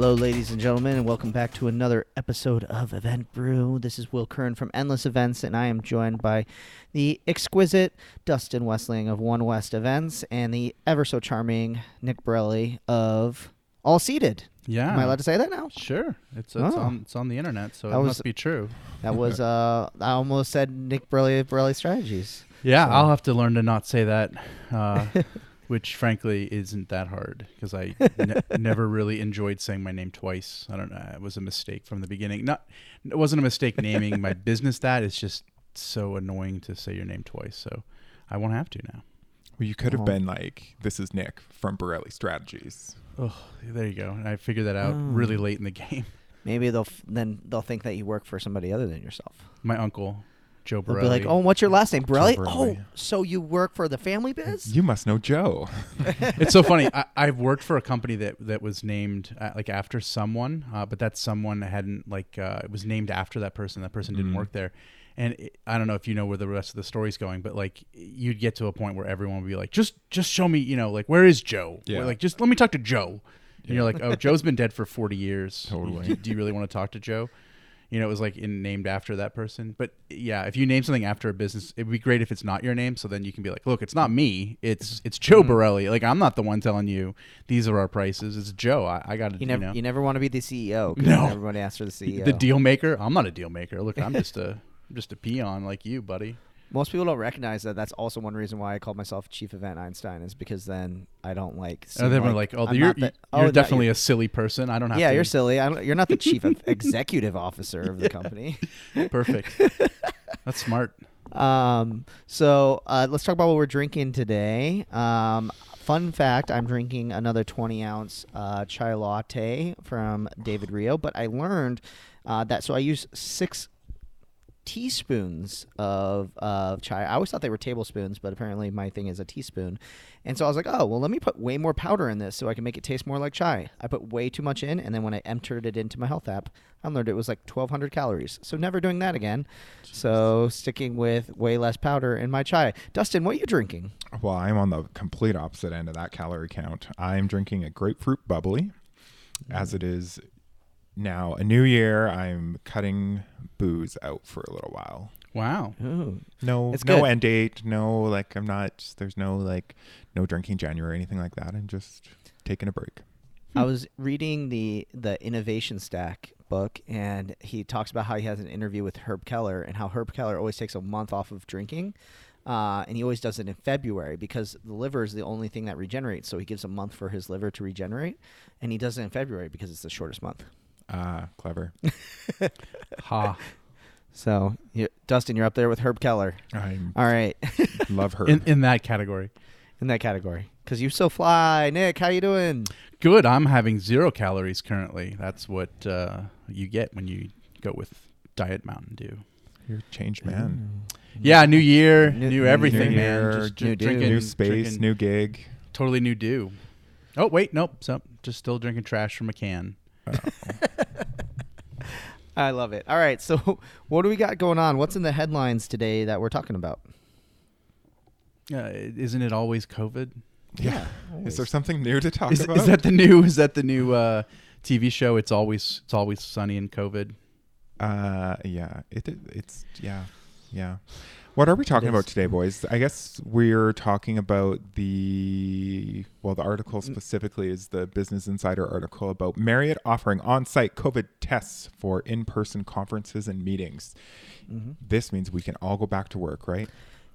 Hello, ladies and gentlemen, and welcome back to another episode of Event Brew. This is Will Curran from Endless Events, and I am joined by the exquisite Dustin Westling of One West Events and the ever so charming Nick Borelli of AllSeated. Yeah. Am I allowed to say that now? Sure. It's it's, Oh. on it's on the internet, so That it was- must be true. That was, uh, I almost said Nick Borelli of Borelli Strategies. Yeah, So- I'll have to learn to not say that, uh, which frankly isn't that hard because I ne- never really enjoyed saying my name twice. I don't know. It was a mistake from the beginning. Not it wasn't a mistake naming my business that. It's just so annoying to say your name twice. So I won't have to now. Well, you could have Oh. been like, "This is Nick from Borelli Strategies." Oh, there you go. And I figured that out really Oh. late in the game. Maybe they'll f- then they'll think that you work for somebody other than yourself. My uncle, Joe They'll Borelli. be like, "Oh, what's your last name, Borelli? Borelli. Oh, so you work for the family biz?" You must know Joe. it's so funny. I, I've worked for a company that that was named uh, like after someone, uh, but that someone hadn't like uh, it was named after that person. That person didn't Mm. work there, and it, I don't know if you know where the rest of the story's going, but like you'd get to a point where everyone would be like, just just show me, you know, like where is Joe? Yeah. Or, like just let me talk to Joe. And you're like, oh, Joe's been dead for 40 years. Totally. Do, do you really want to talk to Joe? You know, it was like in, named after that person. But yeah, if you name something after a business, it'd be great if it's not your name. So then you can be like, look, it's not me. It's it's Joe Mm-hmm. Borelli. Like I'm not the one telling you these are our prices. It's Joe. I, I got to You never, know you never want to be the CEO. No. everybody asks for the CEO. the deal maker. I'm not a deal maker. Look, I'm just a I'm just a peon like you, buddy. Most people don't recognize that. That's also one reason why I call myself Chief Event Einstein is because then I don't like. And seem then we're like, oh, I'm you're the- you're oh, definitely a silly person. I don't have yeah, to. you're silly. I don't, you're not the chief of executive officer of the company. perfect. That's smart. Um, so uh, let's talk about what we're drinking today. Um, fun fact: I'm drinking another 20 ounce uh, chai latte from David Rio, but I learned uh, that so I use six teaspoons of of chai. I always thought they were tablespoons, but apparently my thing is a teaspoon. And so I was like, oh well, let me put way more powder in this so I can make it taste more like chai. I put way too much in, and then when I entered it into my health app, I learned it was like 1,200 calories. So never doing that again. So sticking with way less powder in my chai. Dustin, what are you drinking? well, I'm on the complete opposite end of that calorie count. I'm drinking a grapefruit bubbly, as mm. it is now a new year. I'm cutting booze out for a little while. Wow. Ooh. No, It's no good. end date. No, like I'm not. There's no like no drinking January or anything like that. I'm just taking a break. I was reading the the Innovation Stack book, and he talks about how he has an interview with Herb Keller, and how Herb Keller always takes a month off of drinking, uh, and he always does it in February because the liver is the only thing that regenerates. So he gives a month for his liver to regenerate, and he does it in February because it's the shortest month. Ah, clever. Ha. So, you, Dustin, you're up there with Herb Keller. I All right, love her. In in that category. in that category, because you so fly, Nick. How you doing? Good. I'm having zero calories currently. That's what uh, you get when you go with Diet Mountain Dew. You're a changed man. Yeah, new year, New- new, new everything, year, man. Just new dew. drinking, New space, drinking new gig. totally new dew. Oh wait, nope. So just still drinking trash from a can. I love it. All right, so what do we got going on? What's in the headlines today that we're talking about? Uh, isn't it always COVID? Yeah. always. Is there something new to talk Is, about? is that the new? Is that the new uh, TV show? It's always it's always sunny in COVID. Uh, yeah. It, it it's yeah, yeah. What are we talking about today, boys? I guess we're talking about the well, the article specifically is the Business Insider article about Marriott offering on-site COVID tests for in-person conferences and meetings. Mhm. This means we can all go back to work, right?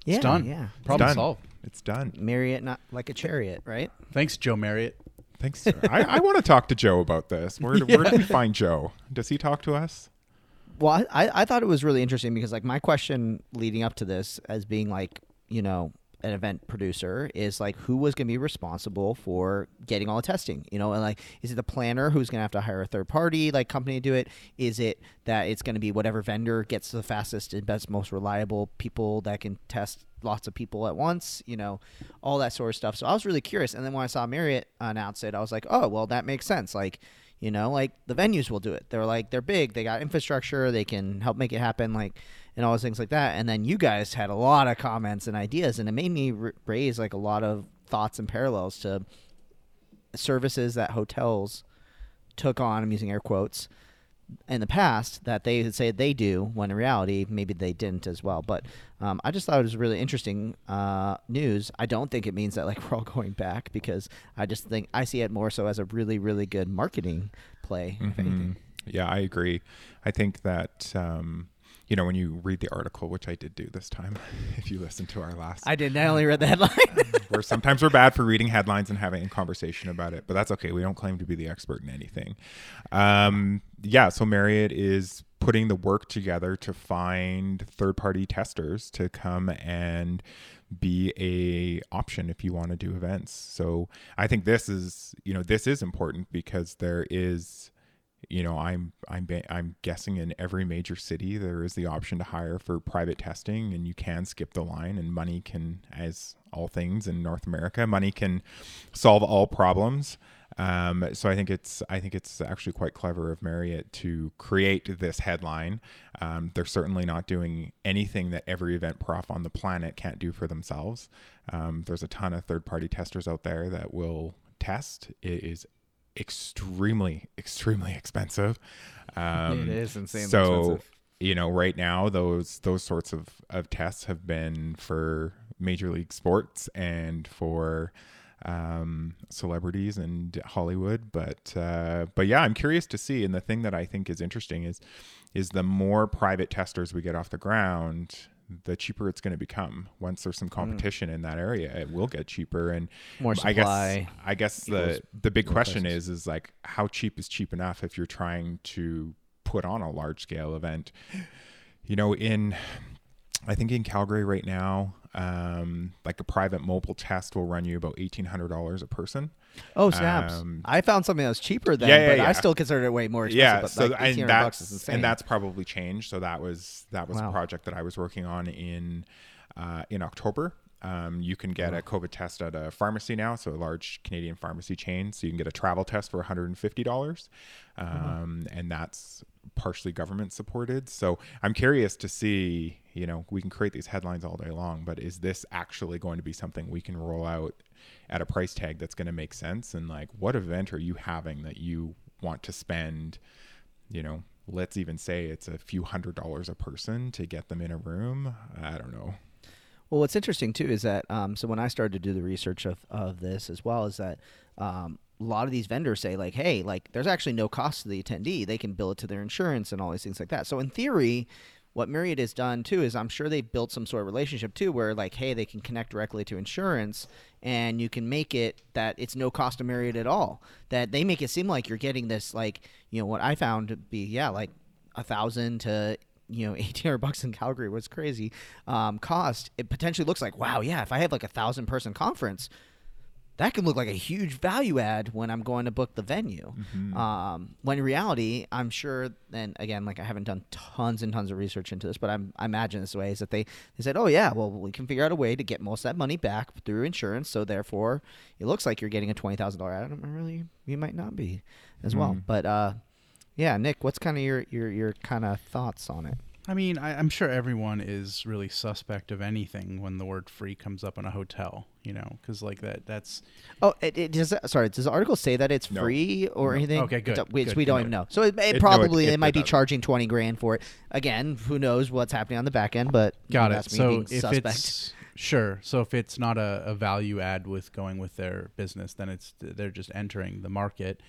Yeah, It's done. Yeah. Problem done. solved. It's done. Marriott, not like a chariot, right? Thanks, Joe Marriott. Thanks. Sir. I, I want to talk to Joe about this. Where, do- where do we find Joe? Does he talk to us? Well, I, I thought it was really interesting because like my question leading up to this as being like, you know, an event producer is like who was going to be responsible for getting all the testing you know? And like is it the planner who's going to have to hire a third party like company to do it? Is it that it's going to be whatever vendor gets the fastest and best most reliable people that can test lots of people at once you know all that sort of stuff. So i was really curious. And then when i saw marriott announce it i was like oh well that makes sense. Like you know like the venues will do it. They're like they're big. They got infrastructure. They can help make it happen like and all those things like that. And then you guys had a lot of comments and ideas and it made me r- raise like a lot of thoughts and parallels to services that hotels took on i'm using air quotes in the past that they would say they do when in reality maybe they didn't as well but um, i just thought it was really interesting uh, news i don't think it means that like we're all going back because i just think i see it more so as a really really good marketing play if anything Mhm. Yeah, I agree. I think that um, you know when you read the article, which I did do this time, if you listen to our last, i did not only read the headline where sometimes we're bad for reading headlines and having a conversation about it, but that's okay. We don't claim to be the expert in anything. Um, yeah, so Marriott is putting the work together to find third-party testers to come and be a option if you want to do events. So I think this is, you know, this is important because there is you know i'm i'm i'm guessing in every major city there is the option to hire for private testing and you can skip the line and money can as all things in north america money can solve all problems um, so I think it's I think it's actually quite clever of Marriott to create this headline. Um, they're certainly not doing anything that every event prof on the planet can't do for themselves. Um, there's a ton of third party testers out there that will test. It is extremely extremely expensive. Um, It is insanely so expensive. you know right now those those sorts of of tests have been for major league sports and for um, celebrities and Hollywood. But uh, but yeah, I'm curious to see. And the thing that I think is interesting is is the more private testers we get off the ground, the cheaper it's going to become. Once there's some mm. competition in that area, it will get cheaper. And More I guess supply I guess the the big question prices. is is like how cheap is cheap enough if you're trying to put on a large scale event. You know, in I think in Calgary right now, um, like a private mobile test will run you about eighteen hundred dollars a person. oh snaps Um, i found something that was cheaper than Yeah, yeah, but yeah. i still considered it way more expensive yeah, so like and that's and that's probably changed. So that was that was Wow. a project that I was working on in uh, in October. Um, you can get a COVID test at a pharmacy now, so a large Canadian pharmacy chain. So you can get a travel test for $150, um, and that's partially government supported. So I'm curious to see. You know, we can create these headlines all day long, but is this actually going to be something we can roll out at a price tag that's going to make sense? And like, what event are you having that you want to spend? you know, let's even say it's a few hundred dollars a person to get them in a room. I don't know. Well, what's interesting too is that um, so when I started to do the research of, of this as well is that um, a lot of these vendors say like, hey, like there's actually no cost to the attendee. They can bill it to their insurance and all these things like that. So in theory, what Marriott has done too is I'm sure they've built some sort of relationship too where like, hey, they can connect directly to insurance and you can make it that it's no cost to Marriott at all. That they make it seem like you're getting this like, you know, what I found to be yeah, like a thousand to you know 1800 bucks in calgary was crazy um, cost it potentially looks like wow yeah if i have like a thousand person conference that can look like a huge value add when i'm going to book the venue. Um, when in reality i'm sure and again like i haven't done tons and tons of research into this but I'm, i imagine this way is that they, they said oh yeah well we can figure out a way to get most of that money back through insurance so therefore it looks like you're getting a $20000 item really you might not be as well but uh, yeah, Nick, what's kind of your your your kind of thoughts on it? I mean, I, I'm sure everyone is really suspect of anything when the word "free" comes up in a hotel. You know, because like that, that's Oh, it, it does. Sorry, does the article say that it's No. free or No. anything? Okay, good, Which good, we don't good. even know. So it, it It- no, it- probably it- they might it be doesn't. charging twenty grand for it. Again, who knows what's happening on the back end? But got it. So if suspect. it's sure, so if it's not a, a value add with going with their business, then it's they're just entering the market.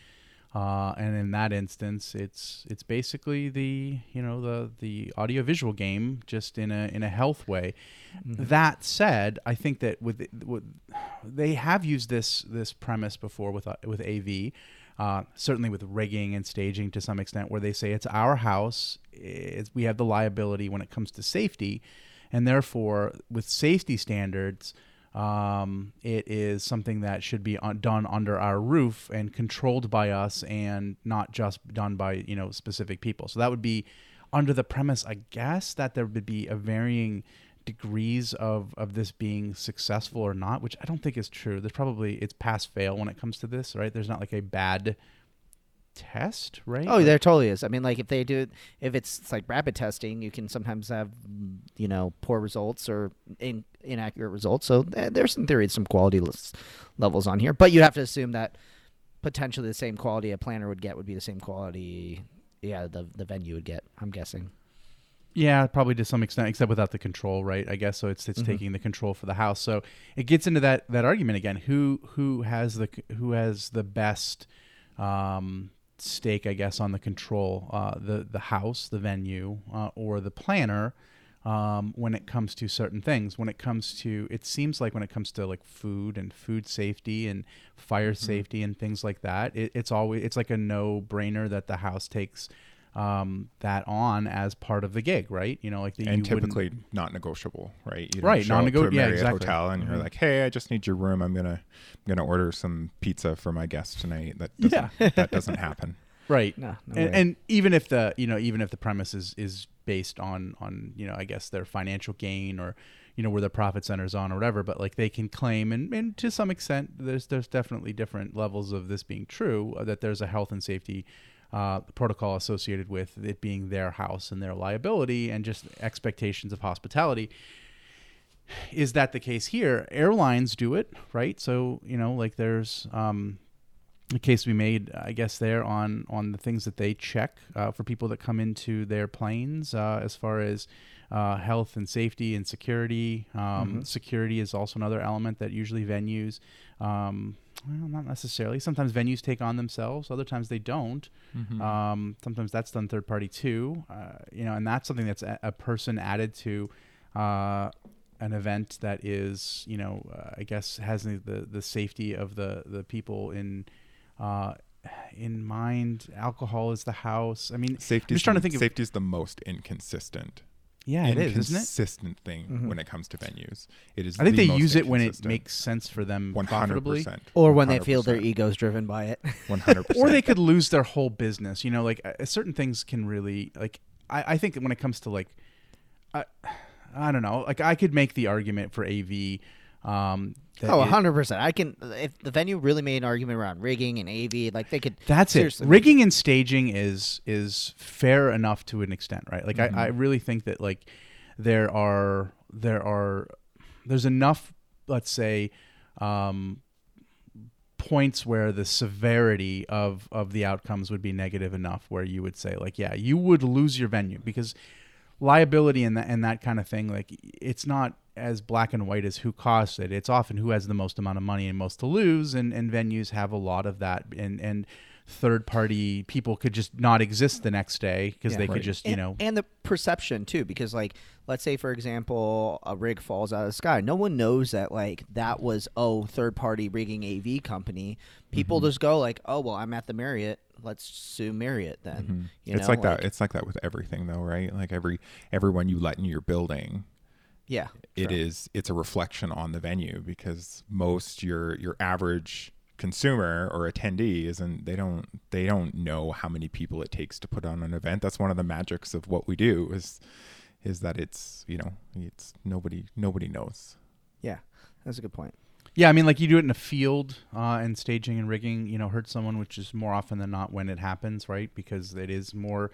Uh, and in that instance, it's it's basically the you know the the audiovisual game just in a in a health way. That said, I think that with, with they have used this this premise before with uh, with AV, uh, certainly with rigging and staging to some extent, where they say it's our house, it's, we have the liability when it comes to safety, and therefore with safety standards. Um, it is something that should be un- done under our roof and controlled by us, and not just done by you know specific people. So that would be under the premise, I guess, that there would be a varying degrees of of this being successful or not, which I don't think is true. There's probably it's pass fail when it comes to this, right? There's not like a bad test, right? Oh, there totally is. I mean, like if they do, if it's, it's like rapid testing, you can sometimes have, you know, poor results or in, inaccurate results. So th- there's in theory some quality levels on here, but you have to assume that potentially the same quality a planner would get would be the same quality, yeah, the the venue would get. I'm guessing. Yeah, probably to some extent, except without the control, right? I guess so. It's it's taking the control for the house. So it gets into that that argument again. Who who has the who has the best um, stake, I guess, on the control? Uh, the the house, the venue, uh, or the planner? Um, when it comes to certain things, when it comes to, it seems like when it comes to like food and food safety and fire safety and things like that, it, it's always it's like a no brainer that the house takes um, that on as part of the gig, right? You know, like the, and you typically not negotiable, right? You Right, show up non-nego- to a yeah, exactly. hotel and you're Mhm. like, "Hey, I just need your room. I'm gonna I'm gonna order some pizza for my guest tonight." That doesn't, Yeah. that doesn't happen. right? No, no and, and even if the you know even if the premise is is based on on you know I guess their financial gain or you know where their profit centers on or whatever, but like they can claim and, and to some extent there's there's definitely different levels of this being true uh, that there's a health and safety uh, protocol associated with it being their house and their liability and just expectations of hospitality. Is that the case here? Airlines do it, right? So you know, like there's um, a case be made, I guess, there on on the things that they check uh, for people that come into their planes, uh, as far as uh, health and safety and security. Um, Security is also another element that usually venues, um, well, not necessarily. Sometimes venues take on themselves. Other times they don't. Um, sometimes that's done third party too. Uh, you know, and that's something that's a, a person added to. Uh, an event that is, you know, uh, I guess has the, the the safety of the the people in uh, in mind. Alcohol is the house. I mean, Safety. I'm just trying to think safety is the most inconsistent. Yeah, it is, isn't it? Mm-hmm. Thing when it comes to venues. It is. I think the they use it when it makes sense for them one hundred profitably. percent, or when they feel their ego's driven by it. one hundred percent, or they could lose their whole business. You know, like uh, certain things can really like. I, I think when it comes to like, I, I don't know. Like I could make the argument for AV. Um, that Oh, it- 100%. I can if the venue really made an argument around rigging and AV, like they could That's it. Rigging and staging is is fair enough to an extent, right? Like Mm-hmm. I, I really think that like there are there are there's enough, let's say, um, points where the severity of of the outcomes would be negative enough where you would say like yeah you would lose your venue because liability and that and that kind of thing like it's not as black and white as who caused it. It's often who has the most amount of money and most to lose and and venues have a lot of that. And and third party people could just not exist the next day because Yeah. they could just you and, know and the perception too because like let's say for example a rig falls out of the sky no one knows that like that was oh third party rigging av company people Mm-hmm. just go like oh well i'm at the marriott let's sue marriott then Mm-hmm. you it's know, like that. It's like that with everything, though, right? Like every everyone you let in your building, yeah it sure. is it's a reflection on the venue because most your your average consumer or attendee isn't they don't they don't know how many people it takes to put on an event. That's one of the magics of what we do is is that it's you know it's nobody nobody knows. Yeah that's a good point. Yeah, I mean, like you do it in a field, uh, and staging and rigging, you know, hurt someone, which is more often than not when it happens, right? Because it is more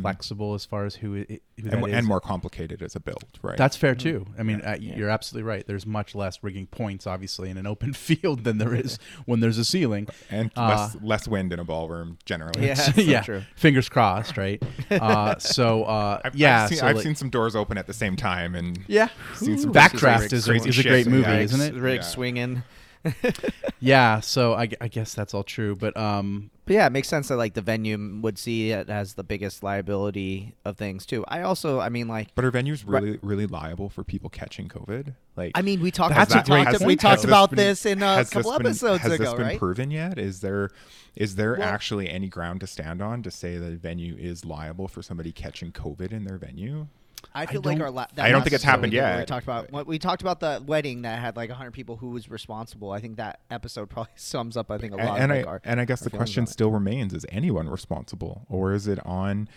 flexible as far as who it, who and, that and more complicated as a build right That's fair too. I mean, Yeah. uh, you're absolutely right. There's much less rigging points, obviously, in an open field than there is when there's a ceiling. and Uh, less less wind in a ballroom generally Yeah. So yeah, true. fingers crossed, right? Uh, so, uh, I've, yeah, I've, seen, so I've like- seen some doors open at the same time and yeah. seen some Backdraft is a, is a great movie, Yeah, isn't it? rig Yeah. swinging yeah, so I, I guess that's all true. But um, But yeah, it makes sense that like the venue would see it as the biggest liability of things too. I also, I mean, like, But are venues really really liable for people catching COVID? Like I mean, we talked. That's we a great talked, we Has talked this about been- this in a has couple this been- episodes has ago, this been right? proven yet? Is there is there Well- actually any ground to stand on to say that a venue is liable for somebody catching COVID in their venue? I feel I like our la- I don't think it's happened we did where We yet. talked about what we talked about the wedding that had like 100 people who was responsible. I think that episode probably sums up. I think a lot. and of, like, I our, and I guess the question on it. still remains: Is anyone responsible, or is it on?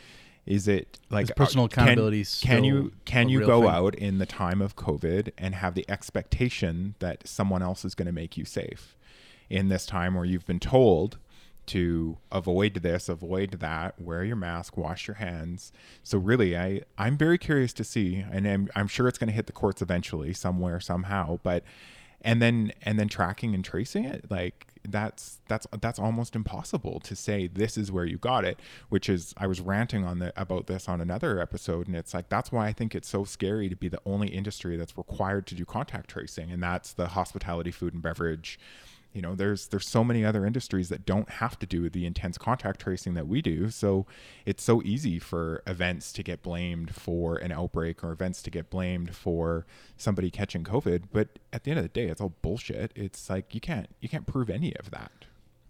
Is it like Is personal uh, can- accountability Can, you can you go thing? out in the time of COVID and have the expectation that someone else is going to make you safe in this time where you've been told to avoid this, avoid that, wear your mask, wash your hands. So really, I I'm very curious to see, and I'm, I'm sure it's going to hit the courts eventually, somewhere, somehow. But and then and then tracking and tracing it, like that's that's that's almost impossible to say this is where you got it. Which is I was ranting on the about this on another episode, and it's like that's why I think it's so scary to be the only industry that's required to do contact tracing, and that's the hospitality, food and beverage you know there's there's so many other industries that don't have to do the intense contact tracing that we do. So it's so easy for events to get blamed for an outbreak or events to get blamed for somebody catching covid. But at the end of the day it's all bullshit. It's like you can't you can't prove any of that.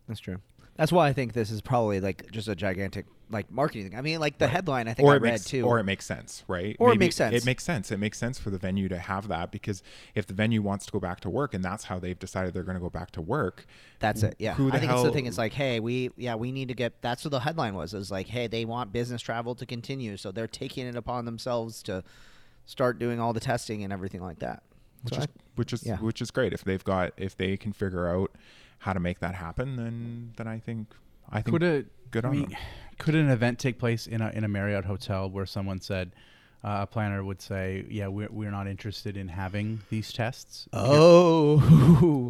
That's true. That's why I think this is probably like just a gigantic like marketing thing. I mean, like the headline I think or I it read makes too. or it makes sense right Or it makes sense. it makes sense it makes sense for the venue to have that because if the venue wants to go back to work and that's how they've decided they're going to go back to work That's it. Yeah. I think it's the thing. It's like, hey, we yeah, we need to get. That's what the headline was. Is like, hey, they want business travel to continue, so they're taking it upon themselves to start doing all the testing and everything like that. which So is I- which is yeah. which is great if they've got if they can figure out how to make that happen then then I think I think could a good I on mean, them. could an event take place in a in a Marriott hotel where someone said uh, a planner would say, "Yeah, we're we're not interested in having these tests." Oh,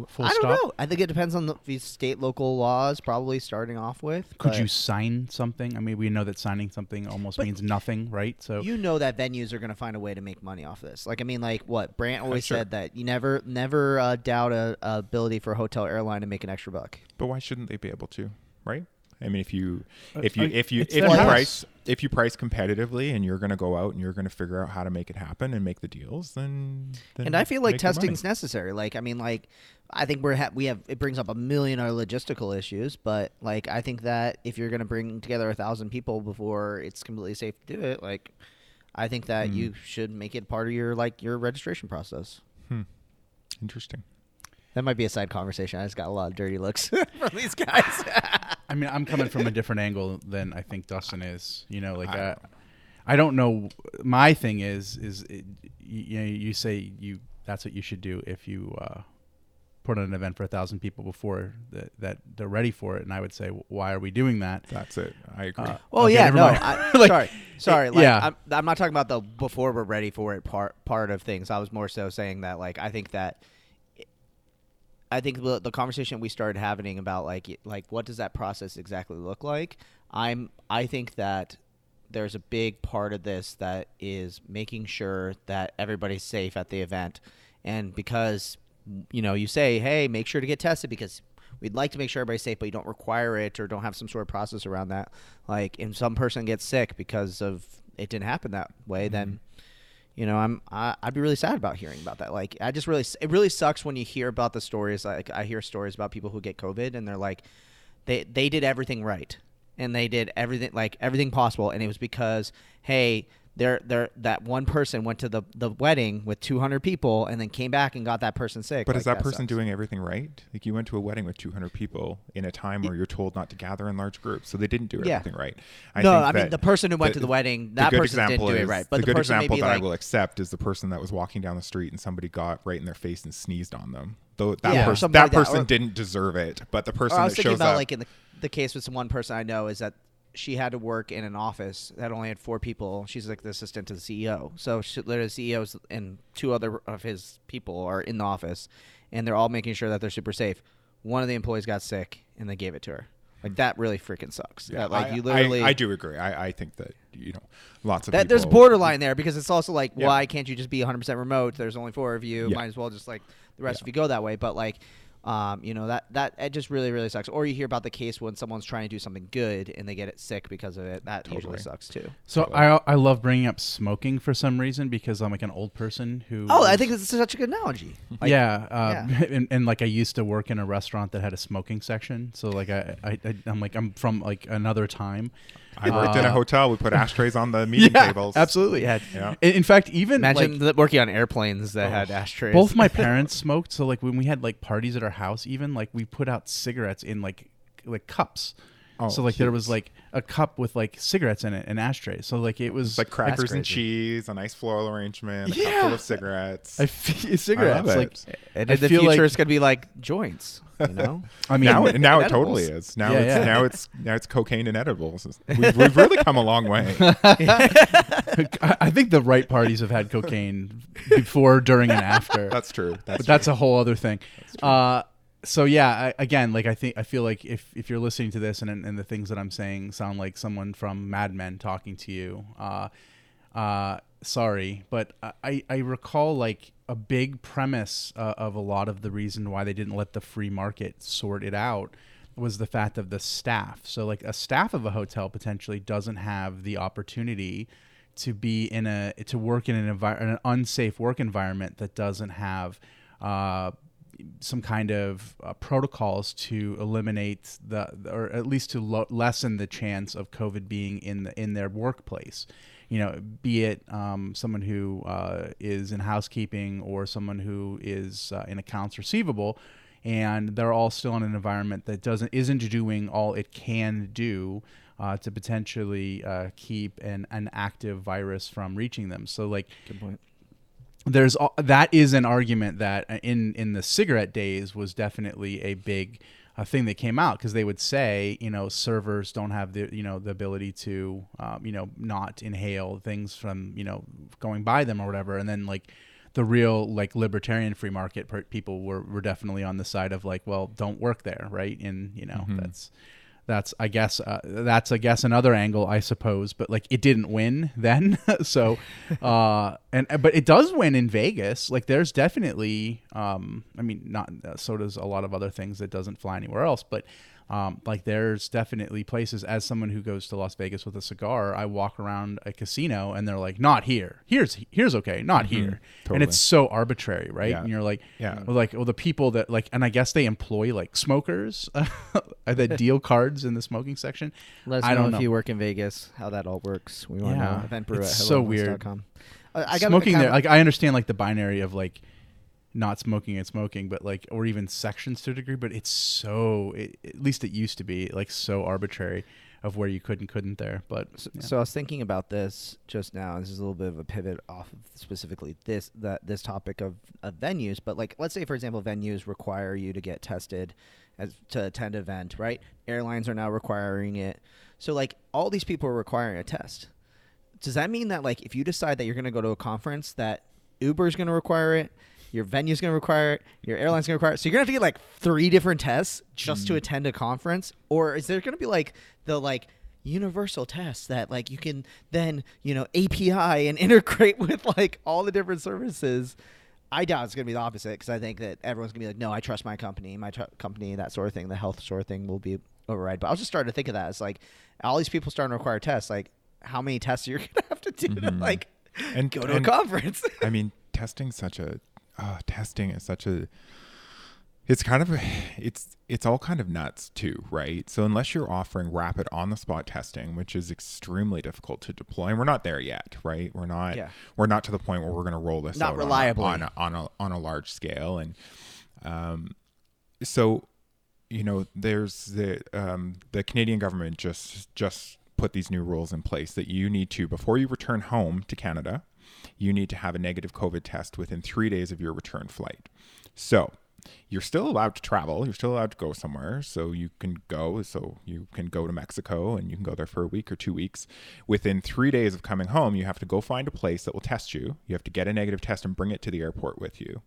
Full I don't stop? know. I think it depends on the, the state local laws. Probably starting off with. Could but you sign something? I mean, we know that signing something almost But means nothing, right? So You know that venues are going to find a way to make money off this. Like I mean, like what Brant always sure. said that you never, never uh, doubt a, a ability for a hotel airline to make an extra buck. but why shouldn't they be able to right I mean if you if you if you if you house. price if you price competitively and you're going to go out and you're going to figure out how to make it happen and make the deals then, then and I feel like make your money. testing's necessary. Like I mean, like I think we're ha- we have it brings up a million other logistical issues, but like I think that if you're going to bring together a thousand people before it's completely safe to do it, like I think that you should make it part of your like your registration process. Hmm. interesting That might be a side conversation. I just got a lot of dirty looks from these guys. I mean, I'm coming from a different angle than I think Dustin is. You know, like I, I don't know. My thing is, is it, you, you know, you say you that's what you should do if you uh, put on an event for a thousand people before that, that they're ready for it. And I would say, why are we doing that? that's it I agree Uh, Well, Okay, yeah, no. I, Like, sorry, sorry. Like, yeah. I'm, I'm not talking about the before we're ready for it part part of things. I was more so saying that, like, I think that, I think the, the conversation we started having about like like what does that process exactly look like. I'm I think that there's a big part of this that is making sure that everybody's safe at the event, and because you know you say, hey, make sure to get tested because we'd like to make sure everybody's safe, but you don't require it or don't have some sort of process around that. Like, if some person gets sick because of it didn't happen that way, then mm-hmm. You know I'm I, I'd be really sad about hearing about that. Like, I just really it really sucks when you hear about the stories. Like, I hear stories about people who get COVID and they're like, they they did everything right and they did everything like everything possible, and it was because hey. They're, they're, that one person went to the, the wedding with 200 people and then came back and got that person sick. But Like, is that person sucks. doing everything right? Like you went to a wedding with 200 people in a time where you're told not to gather in large groups, so they didn't do Yeah. everything right. I no, I mean the person who went to the wedding, that good person didn't do it right. But the, the, good person example that like I will accept is the person that was walking down the street and somebody got right in their face and sneezed on them. Though that Yeah, person, that like that. person Or- didn't deserve it, but the person that thinking shows about up, like in the, the case with some one person I know is that she had to work in an office that only had four people. She's like the assistant to the CEO. So she, literally, the CEOs and two other of his people are in the office, and they're all making sure that they're super safe. One of the employees got sick, and they gave it to her. Like that really freaking sucks. yeah, That, like I, you literally. I, I do agree. I, I think that you know, lots of that there's borderline there because it's also like Yeah. why can't you just be 100% remote there's only four of you Yeah. might as well just like the rest of you go that way but like Um, you know that that it just really really sucks. Or you hear about the case when someone's trying to do something good and they get it sick because of it. That usually Totally. sucks too. So I I love bringing up smoking for some reason because I'm like an old person who. Oh, I think this is such a good analogy. Like, yeah, uh, yeah. And, and like I used to work in a restaurant that had a smoking section, so like I, I, I I'm like I'm from like another time. I worked in a Uh, hotel. We put ashtrays on the meeting tables. absolutely. Yeah. Yeah. In, in fact, even Imagine like, working on airplanes that had ashtrays. both my parents smoked, so like when we had like parties at our house, even like we put out cigarettes in like like cups. Oh, so like there was like a cup with like cigarettes in it and ashtrays. So like it was It's like crackers and cheese, a nice floral arrangement, a cup Yeah. full of cigarettes. I feel cigarettes it. like and I in the future, like- it's gonna be like joints. You know. I mean now, it, now it edibles. totally is. Now Yeah, it's yeah. now it's now it's cocaine and edibles. We've, we've really come a long way. I I think the right parties have had cocaine before, during, and after. That's true. That's but that's a whole other thing. Uh, So yeah, I, again, like I think I feel like if if you're listening to this and and the things that I'm saying sound like someone from Mad Men talking to you, uh, uh, sorry, but I I recall like a big premise uh, of a lot of the reason why they didn't let the free market sort it out was the fact of the staff. So like a staff of a hotel potentially doesn't have the opportunity to be in a to work in an envi- an unsafe work environment that doesn't have uh, some kind of uh, protocols to eliminate the or at least to lo- lessen the chance of COVID being in the in their workplace. You know, be it um, someone who uh, is in housekeeping or someone who is uh, in accounts receivable, and they're all still in an environment that doesn't isn't doing all it can do uh, to potentially uh, keep an, an active virus from reaching them. So like Good point. There's that is an argument that uh, in in the cigarette days was definitely a big uh, thing that came out because they would say you know servers don't have the you know the ability to um, you know not inhale things from you know going by them or whatever. And then like the real like libertarian free market per- people were, were definitely on the side of like well don't work there right? And you know that's that's I guess uh, that's I guess another angle I suppose, but like it didn't win then. so, uh, and but it does win in Vegas. Like there's definitely, um, I mean, not uh, so does a lot of other things that doesn't fly anywhere else, but. Um, like there's definitely places as someone who goes to Las Vegas with a cigar, I walk around a casino and they're like, not here. Here's here's okay, not here. And it's so arbitrary, right? Yeah. And you're like, Yeah. well, like well the people that like and i guess they employ like smokers that deal cards in the smoking section Let us I know don't know if you work in Vegas how that all works. We want to Yeah. know. Eventbrew It's at so weird. helloendless.com. Uh, I got smoking there of- like i understand like the binary of like not smoking and smoking but like or even sections to a degree but it's so it, at least it used to be like so arbitrary of where you could and couldn't there but So, yeah. so I was thinking about this just now. This is a little bit of a pivot off of specifically this that this topic of, of venues. But like, let's say for example, venues require you to get tested as to attend an event, right? Airlines are now requiring it. So like, all these people are requiring a test. Does that mean that like, if you decide that you're going to go to a conference, that Uber is going to require it? Your venue's going to require it. Your airline's going to require it. So you're going to have to get like three different tests just to mm. attend a conference, or is there going to be like the like universal test that like you can then you know API and integrate with like all the different services? I doubt it's going to be the opposite because I think that everyone's going to be like, no, I trust my company, my tr- company, that sort of thing. The health sort of thing will be override. But I was just starting to think of that. It's like all these people starting to require tests. Like, how many tests you're going to have to do to mm-hmm. like And- go to and- a conference? I mean, testing such a uh, testing is such a it's kind of it's it's all kind of nuts too, right? So unless you're offering rapid on the spot testing, which is extremely difficult to deploy, and we're not there yet, right? We're not Yeah. we're not to the point where we're going to roll this Not out on a- on a, on a on a large scale, and um, so you know there's the um, the Canadian government just just put these new rules in place that you need to before you return home to Canada, you need to have a negative COVID test within three days of your return flight. So you're still allowed to travel. You're still allowed to go somewhere. So you can go. So you can go to Mexico and you can go there for a week or two weeks. Within three days of coming home, you have to go find a place that will test you. You have to get a negative test and bring it to the airport with you.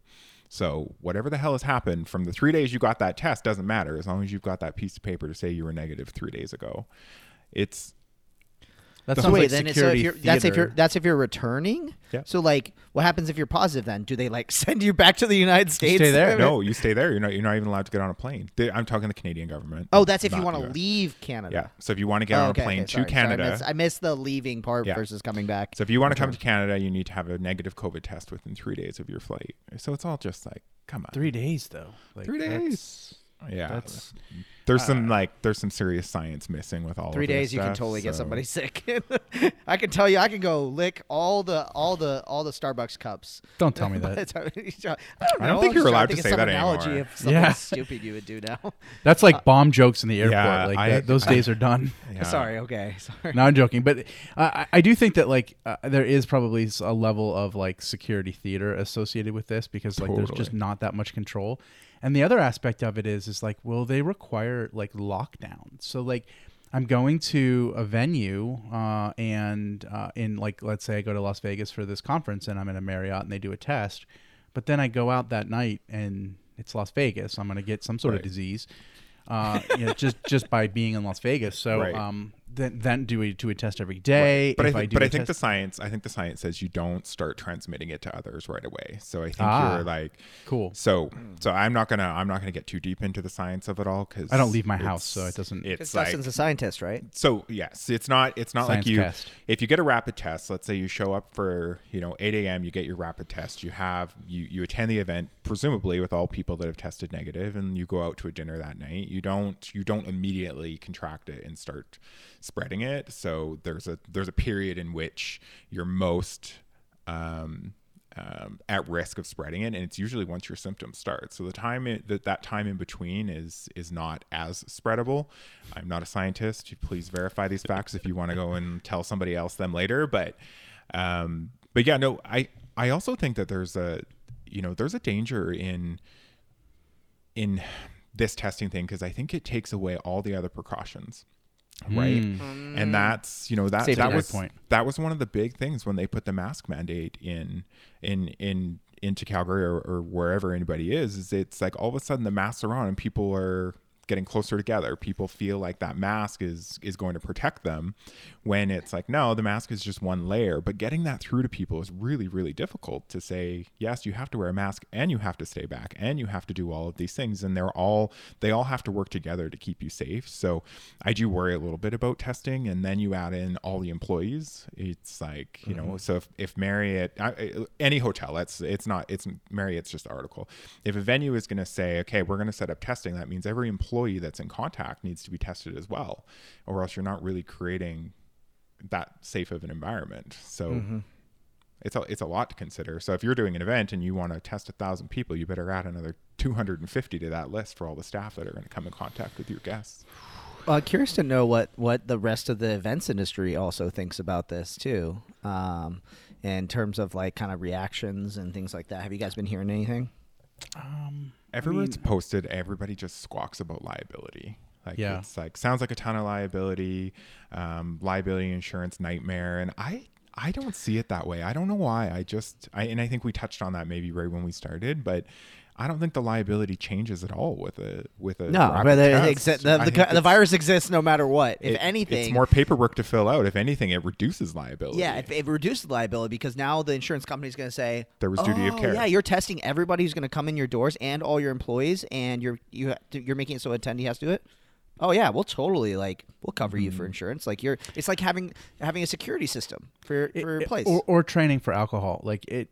So whatever the hell has happened from the three days you got that test doesn't matter as long as you've got that piece of paper to say you were negative three days ago. It's That So sounds wait, like then so if you're, that's if you're that's if you're returning. Yeah. So like, what happens if you're positive? Then do they like send you back to the United States? stay there. No, you stay there. You're not. You're not even allowed to get on a plane. They, I'm talking the Canadian government. Oh, that's if you want to leave Canada. Yeah. So if you want to get Oh, on okay, a plane okay, to sorry, sorry, Canada, I, missed, I missed the leaving part Yeah. versus coming back. so if you want to come to Canada, you need to have a negative COVID test within three days of your flight. So it's all just like, come on, three days though. Like, Three that's- days. Yeah, That's there's some like there's some serious science missing with all Three of this days, you can stuff, totally get somebody sick. I can tell you, I can go lick all the all the all the Starbucks cups. don't tell me that. time- I don't know. I don't think I'm you're allowed trying to say some that analogy anymore. of something Yeah. stupid you would do now. That's like bomb jokes in the airport. Yeah, like I- that, those I- days are done. Yeah. Sorry. Okay. Sorry. No, I'm joking, but uh, I- I do think that like uh, there is probably a level of like security theater associated with this because like there's just not that much control. And the other aspect of it is is like will they require like lockdown? So like I'm going to a venue uh, and uh, in like let's say I go to Las Vegas for this conference and I'm in a Marriott and they do a test, but then I go out that night and it's Las Vegas. I'm going to get some sort of disease. Uh, you know, just just by being in Las Vegas. So Right. um, then then do we do a test every day? But I, If think, do but the I think the science, I think the science says you don't start transmitting it to others right away. So I think Ah. you're like, cool. so, so I'm not gonna, I'm not gonna get too deep into the science of it all because I don't leave my house, so it doesn't- It's like, Dustin's a scientist, right? so yes, it's not, it's not Science like you. cast. If you get a rapid test, let's say you show up for, you know, 8 a.m. You get your rapid test. You have, you you attend the event presumably with all people that have tested negative, and you go out to a dinner that night. You don't, you don't immediately contract it and start spreading it. So there's a there's a period in which you're most um, um, at risk of spreading it, and it's usually once your symptoms start. So the time that that time in between is is not as spreadable. I'm not a scientist. Please verify these facts if you want to go and tell somebody else them later. But um, but yeah, no, I I also think that there's a you know there's a danger in in this testing thing because I think it takes away all the other precautions right Mm. and that's you know that Safety that was Point. that was one of the big things when they put the mask mandate in in in into Calgary or, or wherever anybody is is it's like all of a sudden the masks are on and people are getting closer together. People feel like that mask is is going to protect them when it's like no the mask is just one layer. But getting that through to people is really really difficult to say yes you have to wear a mask and you have to stay back and you have to do all of these things. And they're all they all have to work together to keep you safe. So i do worry a little bit about testing. And then you add in all the employees. It's like you know mm-hmm. so if, if marriott I, any hotel that's it's not it's marriott's just the article. If a venue is going to say okay we're going to set up testing that means every employee that's in contact needs to be tested as well or else you're not really creating that safe of an environment so it's a, it's a lot to consider. So if you're doing an event and you want to test a thousand people, you better add another 250 to that list for all the staff that are going to come in contact with your guests. Uh, curious to know what what the rest of the events industry also thinks about this too, um, in terms of like kind of reactions and things like that. Have you guys been hearing anything? Um, Everywhere it's posted, everybody just squawks about liability. Like Yeah. it's like sounds like a ton of liability, um, liability insurance nightmare, and I I don't see it that way. I don't know why. I just I and I think we touched on that maybe right when we started, but I don't think the liability changes at all with a with a No, but it test. exi- the, the, the virus exists no matter what. If it- anything, it's more paperwork to fill out. If anything, it reduces liability. Yeah, if it reduces liability because now the insurance company is going to say There was duty of "Oh, care." Yeah, you're testing everybody who's going to come in your doors and all your employees, and you're you you're making it so attendee has to do it. Oh yeah, we'll totally like we'll cover you Mm-hmm. for insurance. Like you're, it's like having having a security system for your, for your place. or, or training for alcohol. Like it,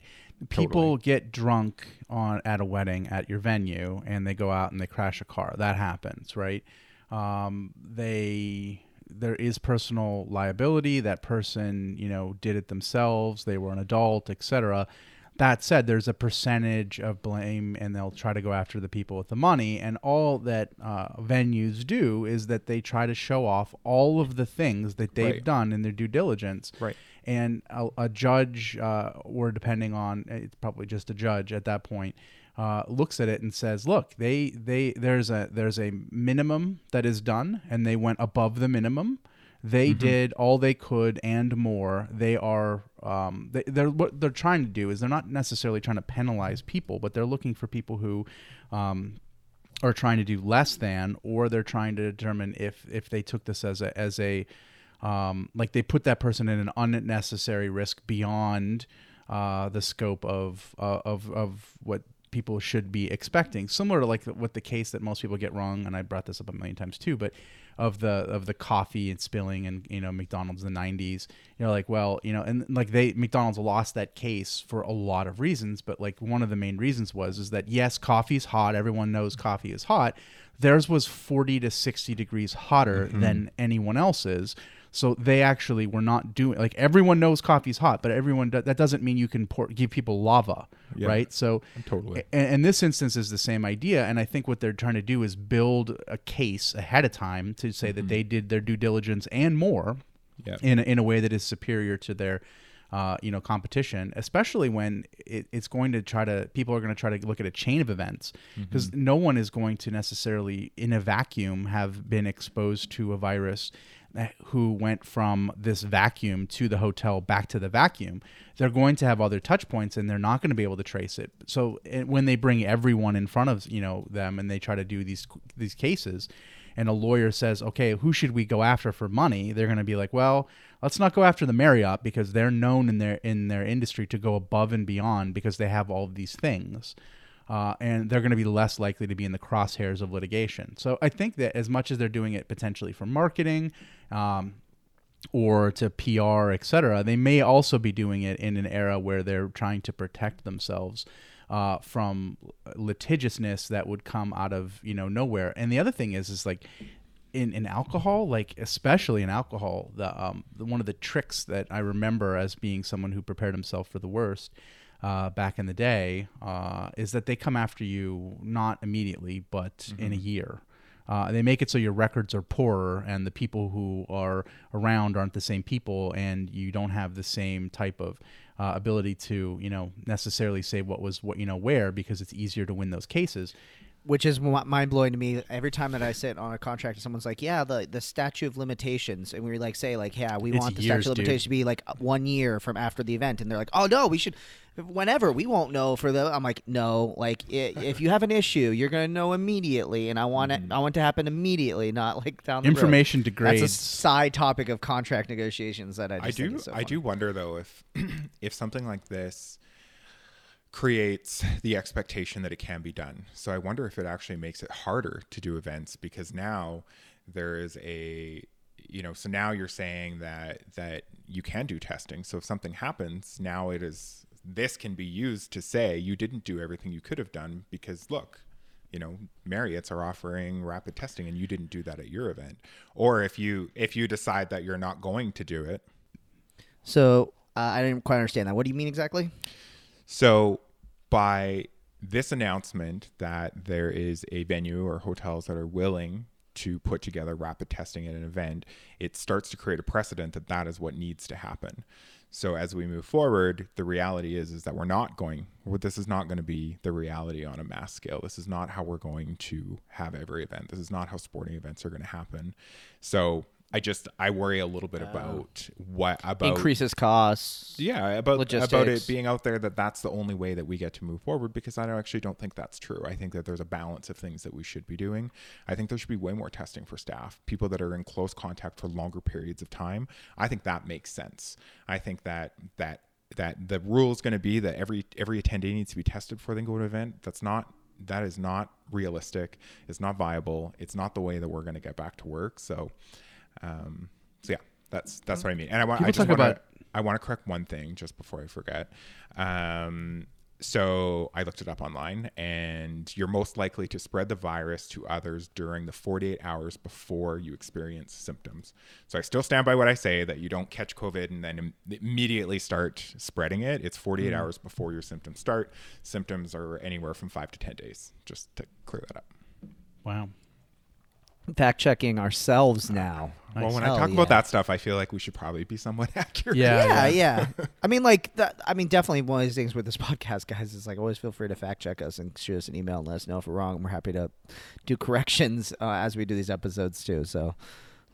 people Totally. get drunk on at a wedding at your venue, and they go out and they crash a car. That happens, right? Um, they there is personal liability. That person, you know, did it themselves. They were an adult, etc. That said, there's a percentage of blame, and they'll try to go after the people with the money. And all that uh, venues do is that they try to show off all of the things that they've Right. done in their due diligence Right. and a, a judge, uh, or depending on it's probably just a judge at that point, uh, looks at it and says, "Look, they they there's a there's a minimum that is done, and they went above the minimum. They did all they could and more. They are um, they, they're what they're trying to do is they're not necessarily trying to penalize people, but they're looking for people who." Um, are trying to do less than, or they're trying to determine if if they took this as a as a um, like they put that person in an unnecessary risk beyond uh, the scope of uh, of of what people should be expecting. Similar to like what the case that most people get wrong, and I brought this up a million times too, but of the of the coffee and spilling and you know McDonald's in the 90s you know like well you know and like they McDonald's lost that case for a lot of reasons but like one of the main reasons was is that yes coffee's hot. Everyone knows coffee is hot. Theirs was 40 to 60 degrees hotter mm-hmm. than anyone else's so they actually were not doing like everyone knows coffee's hot, but everyone do, that doesn't mean you can pour, give people lava, yeah, right? So totally. And, and, this instance is the same idea, and I think what they're trying to do is build a case ahead of time to say mm-hmm. that they did their due diligence and more, yep. in in a way that is superior to their. Uh, you know, competition, especially when it, it's going to try to, people are going to try to look at a chain of events because mm-hmm. no one is going to necessarily, in a vacuum, have been exposed to a virus who went from this vacuum to the hotel back to the vacuum they're going to have other touch points and they're not going to be able to trace it. So when they bring everyone in front of you know them and they try to do these these cases and a lawyer says okay who should we go after for money? they're going to be like well let's not go after the marriott because they're known in their in their industry to go above and beyond because they have all of these things uh, and they're going to be less likely to be in the crosshairs of litigation. So I think that as much as they're doing it potentially for marketing um, or to PR, et cetera, they may also be doing it in an era where they're trying to protect themselves. Uh, from litigiousness that would come out of you know nowhere, and the other thing is is like in, in alcohol, like especially in alcohol, the um the, one of the tricks that I remember as being someone who prepared himself for the worst uh, back in the day uh, is that they come after you not immediately, but mm-hmm. in a year. Uh, they make it so your records are poorer and the people who are around aren't the same people and you don't have the same type of uh, ability to you know necessarily say what was what you know where because it's easier to win those cases which is mind blowing to me. Every time that I sit on a contract and someone's like, "Yeah, the the statute of limitations," and we like say like, "Yeah, we it's want the years, statute of limitations to be like one year from after the event," and they're like, "Oh no, we should." Whenever we won't know for the, I'm like, no, like if you have an issue, you're gonna know immediately, and I want it, mm. I want it to happen immediately, not like down the Information road. degrades. That's a side topic of contract negotiations that I. I do. So I do wonder though if if something like this creates the expectation that it can be done. So I wonder if it actually makes it harder to do events because now there is a you know so now you're saying that that you can do testing. So if something happens, now it is this can be used to say you didn't do everything you could have done because look, you know Marriott's are offering rapid testing and you didn't do that at your event. Or if you if you decide that you're not going to do it. So uh, I didn't quite understand that. What do you mean exactly? So by this announcement that there is a venue or hotels that are willing to put together rapid testing at an event, it starts to create a precedent that that is what needs to happen. So as we move forward, the reality is is that we're not going. This is not going to be the reality on a mass scale. This is not how we're going to have every event. This is not how sporting events are going to happen. So I just I worry a little bit about what about increases costs. Yeah, about logistics. about it being out there that that's the only way that we get to move forward because I actually don't think that's true. I think that there's a balance of things that we should be doing. I think there should be way more testing for staff, people that are in close contact for longer periods of time. I think that makes sense. I think that that that the rule is going to be that every every attendee needs to be tested before they go to an event. That's not that is not realistic. It's not viable. It's not the way that we're going to get back to work. So um, so yeah, that's that's what I mean. And I want I just want to I want to correct one thing just before I forget. Um, so I looked it up online, and you're most likely to spread the virus to others during the 48 hours before you experience symptoms. So I still stand by what I say that you don't catch COVID and then Im- immediately start spreading it. It's 48 mm. hours before your symptoms start. Symptoms are anywhere from five to 10 days, just to clear that up. Wow fact checking ourselves now. Nice. Well, when Hell I talk yeah. about that stuff, I feel like we should probably be somewhat accurate. Yeah, yeah, yeah. I mean, like, that, I mean, definitely one of these things with this podcast, guys, is like always feel free to fact check us and shoot us an email and let us know if we're wrong. We're happy to do corrections uh, as we do these episodes too. So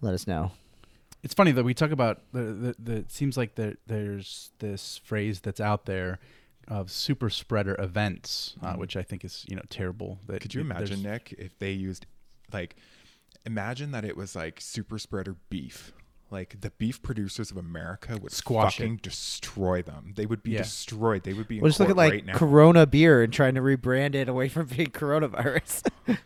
let us know. It's funny that we talk about the the, the it seems like there, there's this phrase that's out there of super spreader events, uh, mm. which I think is you know terrible. That could you imagine, Nick, if they used like imagine that it was like super spreader beef like the beef producers of America would Squash it. fucking destroy them. They would be Yeah. destroyed. They would be. We'll just look court at like right now. Corona beer and trying to rebrand it away from being coronavirus.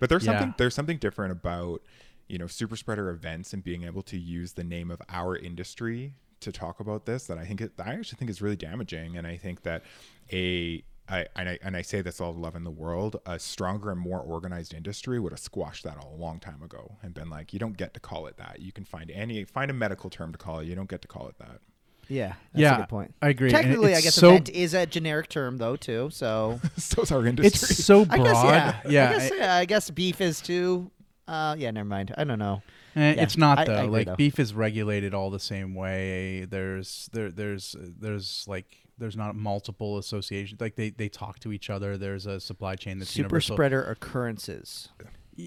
But there's Yeah. something there's something different about you know super spreader events and being able to use the name of our industry to talk about this that I think it, I actually think is really damaging, and I think that a I, and I and I say this all love in the world, a stronger and more organized industry would have squashed that all a long time ago and been like, you don't get to call it that. You can find any find a medical term to call it. You don't get to call it that. yeah, that's Yeah, a good point. I agree. And Technically, I guess so- event is a generic term though too. So So's our industry. It's so I broad. guess yeah, yeah. I guess, yeah, I guess beef is too. Uh, yeah, never mind. I don't know. Eh, Yeah, it's not I- I though. agree, like though. beef is regulated all the same way. There's there there's there's like there's not multiple associations. Like they they talk to each other. There's a supply chain that's Super universal. spreader occurrences.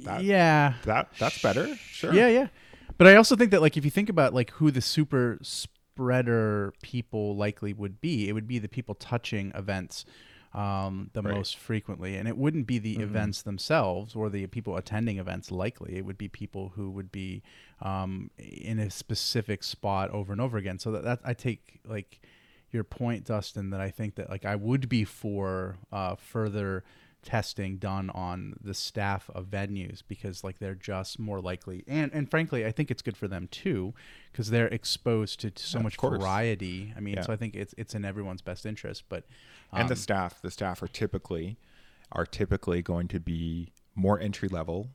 That- yeah. that that's better. Sure. Yeah, yeah. But I also think that like if you think about like who the super spreader people likely would be, it would be the people touching events um, the Right. most frequently, and it wouldn't be the Mm-hmm. events themselves or the people attending events. Likely, it would be people who would be um, in a specific spot over and over again. So that, that I take like your point, Dustin, that I think that like I would be for uh, further testing done on the staff of venues because like they're just more likely and and frankly I think it's good for them too because they're exposed to, to so Yeah, much variety. I mean, Yeah. so I think it's it's in everyone's best interest. But and the um, staff the staff are typically are typically going to be more entry level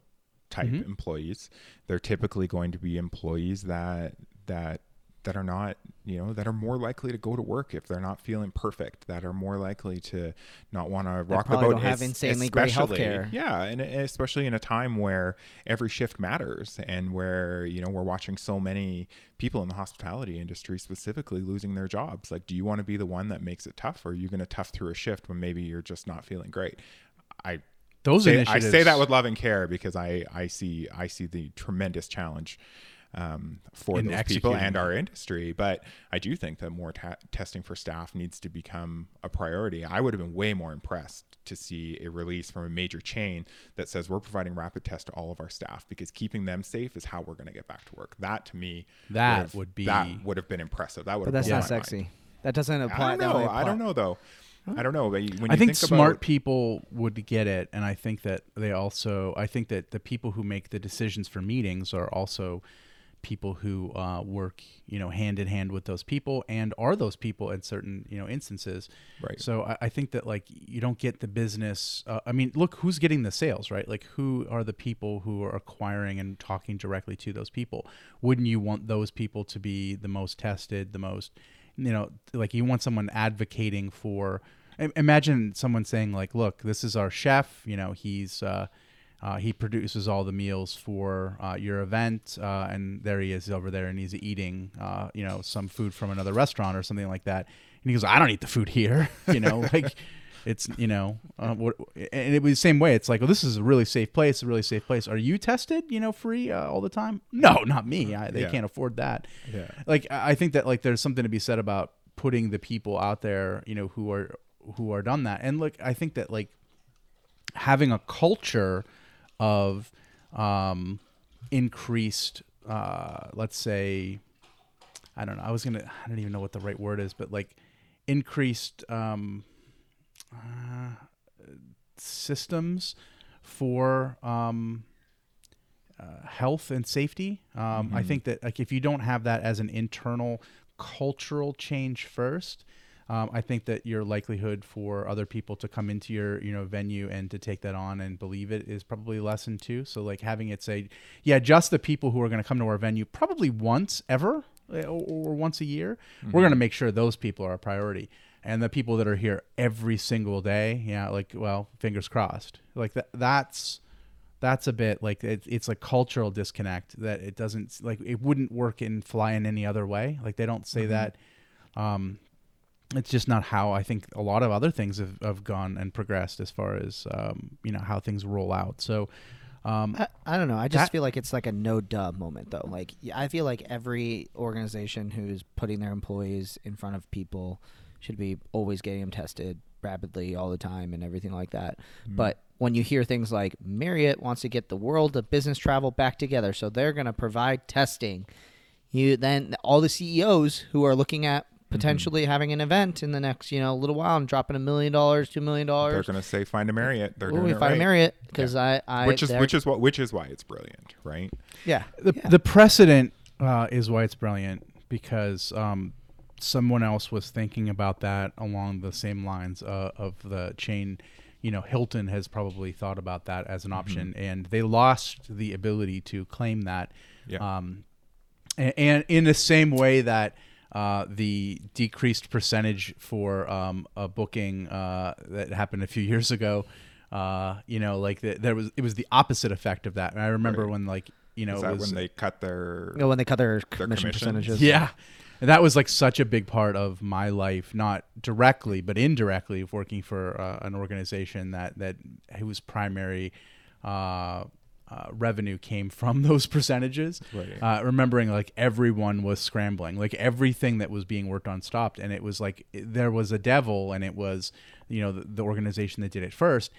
type Mhm. employees they're typically going to be employees that that that are not you know that are more likely to go to work if they're not feeling perfect that are more likely to not want to rock the boat don't have insanely great healthcare. yeah and and especially in a time where every shift matters and where you know we're watching so many people in the hospitality industry specifically losing their jobs like do you want to be the one that makes it tough or are you going to tough through a shift when maybe you're just not feeling great i those say, I say that with love and care because I, I see I see the tremendous challenge um, for In those people and our industry. But I do think that more ta- testing for staff needs to become a priority. I would have been way more impressed to see a release from a major chain that says we're providing rapid tests to all of our staff because keeping them safe is how we're going to get back to work. That to me That have- would be- that would have been impressive. That would But have that's not my mind. sexy. That doesn't I apply. don't that know. I don't know though. I don't know. But when I you think, smart about, people would get it, and I think that they also. I think that the people who make the decisions for meetings are also people who uh, work, you know, hand in hand with those people, and are those people in certain, you know, instances. Right. So I, I think that like you don't get the business. Uh, I mean, look who's getting the sales, right? Like who are the people who are acquiring and talking directly to those people? Wouldn't you want those people to be the most tested, the most, you know, like you want someone advocating for. Imagine someone saying like, "Look, this is our chef. You know, he's." Uh, uh, he produces all the meals for uh, your event, uh, and there he is over there, and he's eating, uh, you know, some food from another restaurant or something like that. And he goes, "I don't eat the food here," you know, like it's, you know, uh, what, and it was the same way. It's like, well, this is a really safe place, a really safe place. Are you tested, you know, free uh, all the time? No, not me. I, they Yeah. can't afford that. Yeah. Like I I think that like there's something to be said about putting the people out there, you know, who are who are done that. And look, I think that like having a culture of um, increased, uh, let's say, I don't know. I was gonna. I don't even know what the right word is, but like increased um, uh, systems for um, uh, health and safety. Um, I think that like if you don't have that as an internal cultural change first, um, I think that your likelihood for other people to come into your you know venue and to take that on and believe it is probably lessened too. So like having it say, yeah, just the people who are going to come to our venue probably once ever uh, or, or once a year, we're going to make sure those people are a priority. And the people that are here every single day, yeah, like well, fingers crossed. Like that. That's that's a bit like it, it's a cultural disconnect that it doesn't like it wouldn't work in fly in any other way like they don't say that um it's just not how i think a lot of other things have, have gone and progressed as far as um you know how things roll out so um I, I don't know. I just That- feel like it's like a no dub moment though. Like I feel like every organization who's putting their employees in front of people should be always getting them tested rapidly all the time and everything like that. But when you hear things like Marriott wants to get the world of business travel back together, so they're going to provide testing You then all the CEOs who are looking at Mm-hmm. potentially having an event in the next you know little while and dropping a million dollars, two million dollars. They're going to say find a Marriott. They're Ooh, doing we find right. a Marriott because I, I which is which is what which is why it's brilliant, right? yeah the yeah. the precedent uh, is why it's brilliant because um, someone else was thinking about that along the same lines uh, of the chain. You know, Hilton has probably thought about that as an option, and they lost the ability to claim that. Yeah. Um, and, and in the same way that uh, the decreased percentage for um, a booking uh, that happened a few years ago, uh, you know, like the, there was it was the opposite effect of that. And I remember Right. when like you know is it that was when they cut their Oh, when they cut their Their commission commissions? percentages. yeah. And that was like such a big part of my life, not directly, but indirectly, of working for uh, an organization that that whose primary uh, uh, revenue came from those percentages. Right. Uh, remembering like everyone was scrambling, like everything that was being worked on stopped, and it was like there was a devil, and it was you know the, the organization that did it 1st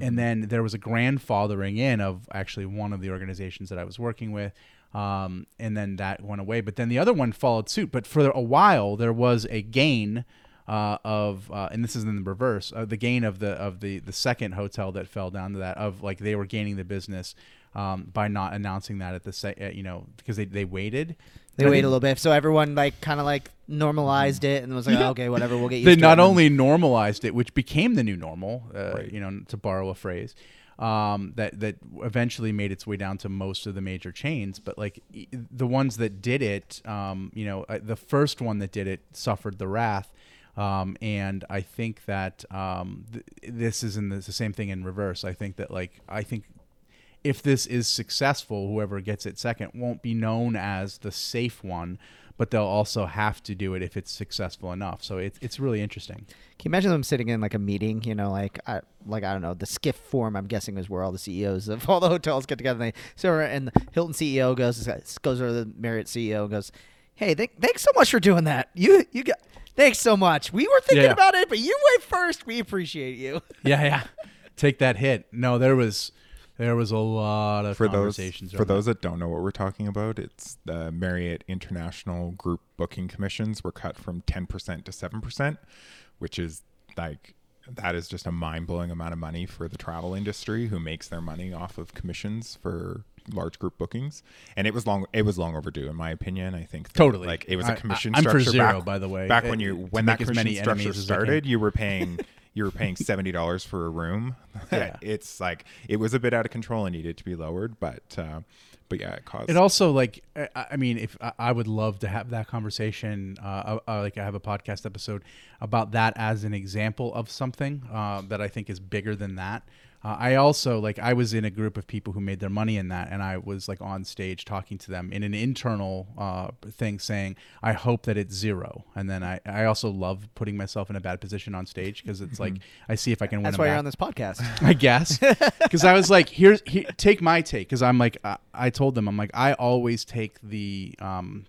and then there was a grandfathering in of actually one of the organizations that I was working with. Um, and then that went away, but then the other one followed suit. But for a while, there was a gain uh, of, uh, and this is in the reverse, uh, the gain of the of the the second hotel that fell down to that of like they were gaining the business um, by not announcing that at the se- uh, you know because they they waited. They And I wait think a little bit, so everyone like kind of like normalized it and was like, oh, okay, whatever, we'll get used They to not it. only normalized it, which became the new normal, uh, Right. you know, to borrow a phrase, um, that that eventually made its way down to most of the major chains. But like the ones that did it, um, you know, uh, the first one that did it suffered the wrath. Um, and I think that um, th- this is in the, the same thing in reverse. I think that like I think if this is successful, whoever gets it second won't be known as the safe one, but they'll also have to do it if it's successful enough. So it's it's really interesting. Can you imagine them sitting in like a meeting? You know, like I, like I don't know, the Skift forum. I'm guessing is where all the CEOs of all the hotels get together. And they so and the Hilton CEO goes goes over to the Marriott CEO and goes, "Hey, th- thanks so much for doing that. You you got thanks so much. We were thinking Yeah. about it, but you went first. We appreciate you." Yeah, yeah. Take that hit. No, there was there was a lot of for those for around those that don't know what we're talking about, it's the Marriott International Group booking commissions were cut from 10% to 7%, which is like that is just a mind-blowing amount of money for the travel industry who makes their money off of commissions for large group bookings and it was long it was long overdue in my opinion i think that, Totally. like it was a commission I- I'm for structure zero, back, by the way, back uh, when you when that commission structure I started you were paying you were paying $70 for a room Yeah. it's like it was a bit out of control and needed to be lowered but uh but yeah it caused It also like I, I mean, if I, I would love to have that conversation, uh, uh, like I have a podcast episode about that as an example of something uh, that I think is bigger than that. Uh, I also like I was in a group of people who made their money in that, and I was like on stage talking to them in an internal uh, thing, saying, "I hope that it's zero. And then I, I also love putting myself in a bad position on stage because it's like I see if I can win. That's why you're on this podcast. I guess because I was like, here's here, take my take because I'm like I, I told them I'm like I always take the um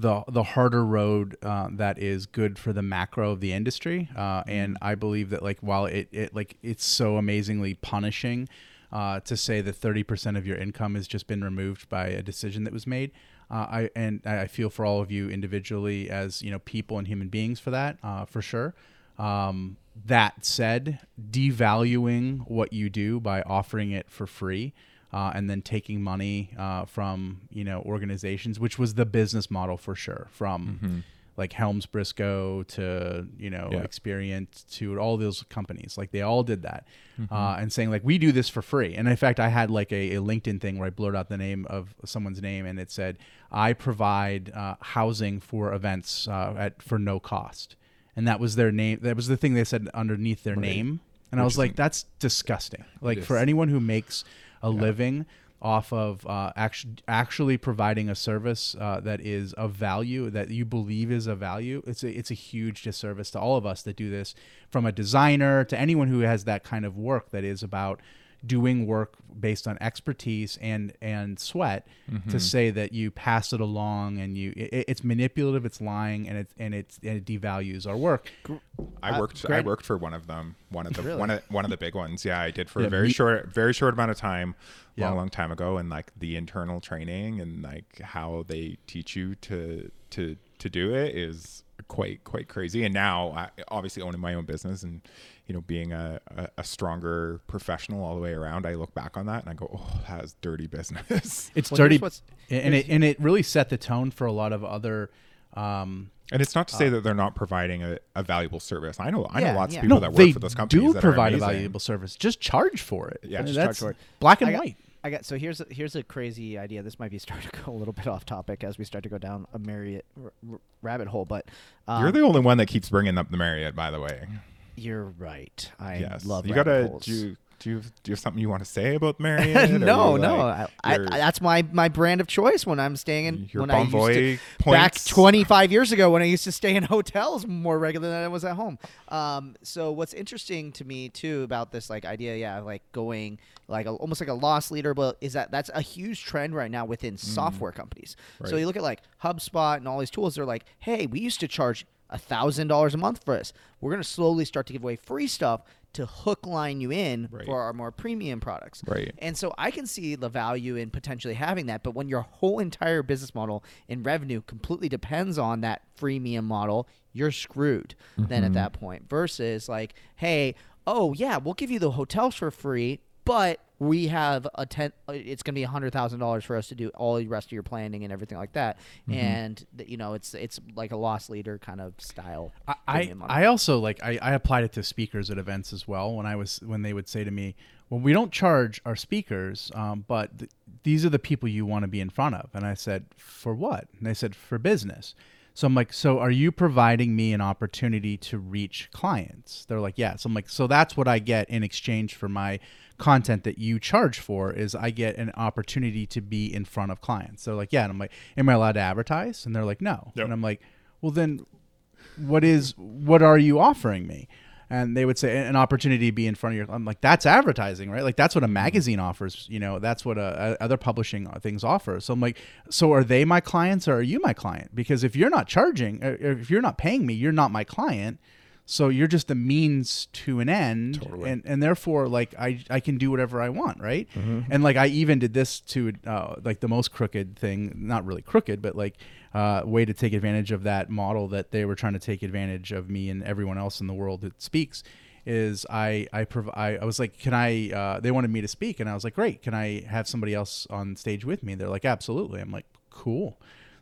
the the harder road uh, that is good for the macro of the industry. Uh, and I believe that like while it, it like it's so amazingly punishing uh, to say that 30% of your income has just been removed by a decision that was made uh, I and I feel for all of you individually as you know people and human beings for that uh, for sure. Um, that said, devaluing what you do by offering it for free uh, and then taking money uh, from you know organizations, which was the business model for sure, from like HelmsBriscoe to you know Yeah. Experience to all those companies, like they all did that, uh, and saying like we do this for free. And in fact, I had like a, a LinkedIn thing where I blurred out the name of someone's name, and it said I provide uh, housing for events uh, at for no cost and that was their name. That was the thing they said underneath their Right. name, and I was like, "That's disgusting." Like for anyone who makes a living off of uh, actually actually providing a service uh, that is of value that you believe is of value, it's a it's a huge disservice to all of us that do this, from a designer to anyone who has that kind of work that is about doing work based on expertise and and sweat Mm-hmm. to say that you pass it along and you it, it's manipulative, it's lying, and it and it's and it devalues our work. I Uh, worked. I worked for one of them. One of the Really? one of one of the big ones. Yeah, I did for Yeah, a very me- short, very short amount of time, Yeah. long, long time ago, and like the internal training and like how they teach you to to to do it is quite quite crazy. And now, I, obviously, owning my own business and you know being a, a, a stronger professional all the way around, I look back on that and I go, oh, that was dirty business. It's Well, dirty, what's- and it and it really set the tone for a lot of other. Um, And it's not to say that they're not providing a, a valuable service. I know I know lots yeah. of people no, that work for those companies do that provide are a valuable service. Just charge for it. Yeah, And just charge for it. Black and I got- white. I got so here's a, here's a crazy idea. This might be starting to go a little bit off topic as we start to go down a Marriott r- r- rabbit hole, but um, You're the only one that keeps bringing up the Marriott, by the way. you're right. I yes, love you gotta do. Do you have, do you have something you want to say about Marriott? no, no. like, I, I, that's my my brand of choice when I'm staying in. your when I used to, Bonvoy back 25 years ago when I used to stay in hotels more regularly than I was at home. Um, so what's interesting to me too about this like idea, yeah, like going like a, almost like a loss leader, but is that that's a huge trend right now within software companies. So Mm. You look at like HubSpot and all these tools, they're like, hey, we used to charge a thousand dollars a month for this. We're gonna slowly start to give away free stuff to hook line you in Right. for our more premium products. Right. And so I can see the value in potentially having that, but when your whole entire business model and revenue completely depends on that freemium model, you're screwed then at mm-hmm. that point. Versus like, hey, oh yeah, we'll give you the hotels for free, but we have a ten. uh, It's going to be a hundred thousand dollars for us to do all the rest of your planning and everything like that. And you know, it's it's like a loss leader kind of style. I, I. I also like I, I applied it to speakers at events as well when I was when they would say to me, well, we don't charge our speakers, um, but th- these are the people you want to be in front of. And I said, for what? And they said, for business. So I'm like, so are you providing me an opportunity to reach clients? They're like, yes. I'm like, so that's what I get in exchange for my content that you charge for is I get an opportunity to be in front of clients. They're like, yeah. And I'm like, am I allowed to advertise? And they're like, no. Yep. And I'm like, well then what is what are you offering me and they would say an opportunity to be in front of your i'm like that's advertising right like that's what a mm-hmm. magazine offers you know that's what a, a- other publishing things offer so i'm like so are they my clients or are you my client because if you're not charging or if you're not paying me you're not my client so you're just a means to an end Totally. and and therefore like i i can do whatever i want right? And like i even did this to uh, like the most crooked thing not really crooked but like uh, way to take advantage of that model that they were trying to take advantage of me and everyone else in the world that speaks is I I, prov- I I was like can I uh, they wanted me to speak and I was like great can I have somebody else on stage with me? They're like absolutely. I'm like cool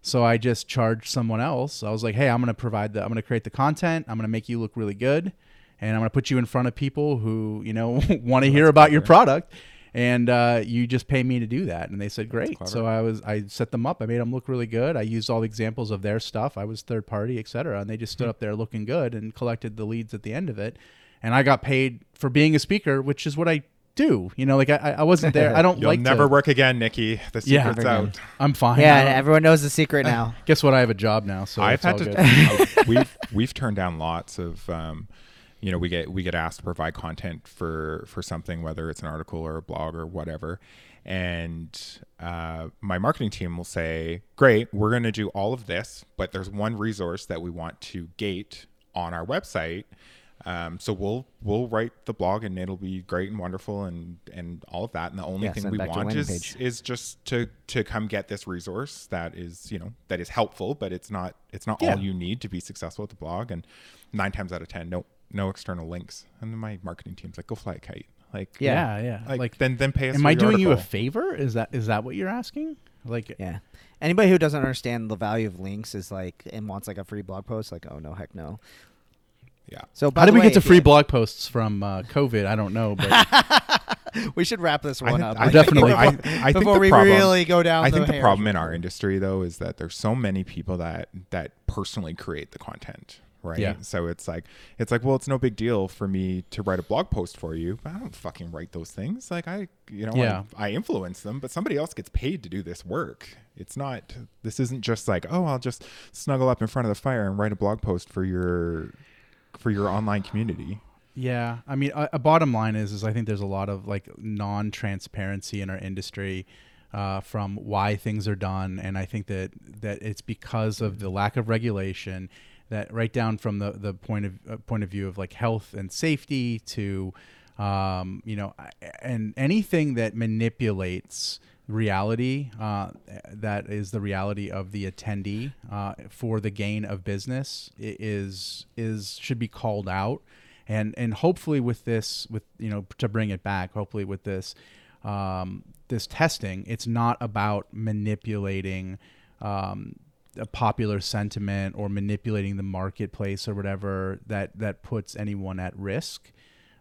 so I just charged someone else. I was like hey I'm gonna provide the I'm gonna create the content. I'm gonna make you look really good and I'm gonna put you in front of people who you know want to hear about your product. And uh, you just pay me to do that and they said great. so i was i set them up. I made them look really good. I used all the examples of their stuff. I was third party etc and they just stood Hmm. up there looking good and collected the leads at the end of it. And i got paid for being a speaker which is what i do you know like i, I wasn't there i don't You'll like never to, work again, Nikki. The Yeah. secret's Never out. i'm fine yeah, I everyone knows the secret now. guess what i have a job now so I've had all to. good. uh, we've we've turned down lots of. Um, you know, we get we get asked to provide content for for something, whether it's an article or a blog or whatever, and uh, my marketing team will say, "Great, we're going to do all of this, but there's one resource that we want to gate on our website." Um, so we'll we'll write the blog and it'll be great and wonderful and and all of that. And the only Yeah, thing we back to a want is page. is just to to come get this resource that is you know that is helpful, but it's not it's not Yeah. all you need to be successful at the blog. And nine times out of ten, no no external links. And then my marketing team's like, go fly a kite. Like yeah yeah like, like, then then pay us. am for i your doing you a favor is that is that what you're asking like Yeah. Anybody who doesn't understand the value of links is like and wants like a free blog post, like oh no heck no. Yeah. So how the did we way, get to free blog posts from uh, covid i don't know but We should wrap this I one think- up. I definitely- before, I, I think the we problem, really go down. I think the hair. problem in our industry though is that there's so many people that that personally create the content, right? Yeah. So it's like it's like well, it's no big deal for me to write a blog post for you, but I don't fucking write those things. Like I, you know, Yeah. I, I influence them, but somebody else gets paid to do this work. It's not. This isn't just like oh, I'll just snuggle up in front of the fire and write a blog post for your for your online community. Yeah, I mean, a, a bottom line is, is I think there's a lot of like non-transparency in our industry uh, from why things are done, and I think that that it's because of the lack of regulation. That right down from the the point of uh, point of view of like health and safety to, um, you know, and anything that manipulates reality uh, that is the reality of the attendee uh, for the gain of business is is should be called out. And and hopefully with this with you know to bring it back hopefully with this um, this testing it's not about manipulating um, a popular sentiment or manipulating the marketplace or whatever that that puts anyone at risk.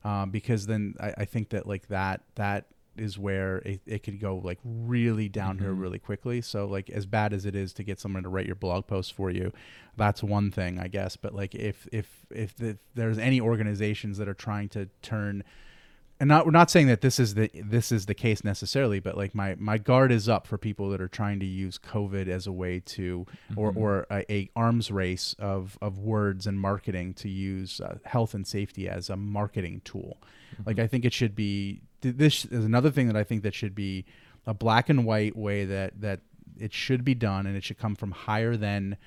Um, because then I, I think that like that that is where it, it could go like really down here Mhm. really quickly. So like as bad as it is to get someone to write your blog post for you, that's one thing I guess. But like if if if, the, there's any organizations that are trying to turn and not we're not saying that this is the this is the case necessarily, but like my my guard is up for people that are trying to use COVID as a way to or Mhm. or a, a arms race of of words and marketing to use uh, health and safety as a marketing tool. Like I think it should be this is another thing that I think that should be a black and white way that that it should be done and it should come from higher than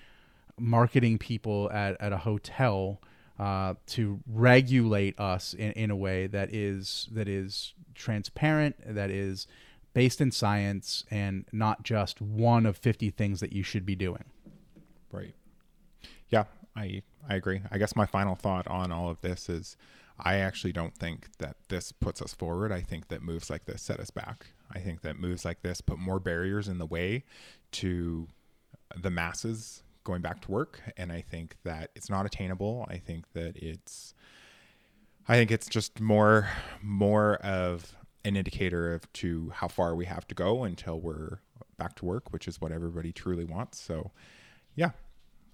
marketing people at, at a hotel uh, to regulate us in, in a way that is that is transparent, that is based in science, and not just one of fifty things that you should be doing. Right. Yeah, I I agree. I guess my final thought on all of this is I actually don't think that this puts us forward. I think that moves like this set us back. I think that moves like this put more barriers in the way to the masses going back to work and I think that it's not attainable. I think that it's I think it's just more more of an indicator of to how far we have to go until we're back to work, which is what everybody truly wants. So yeah,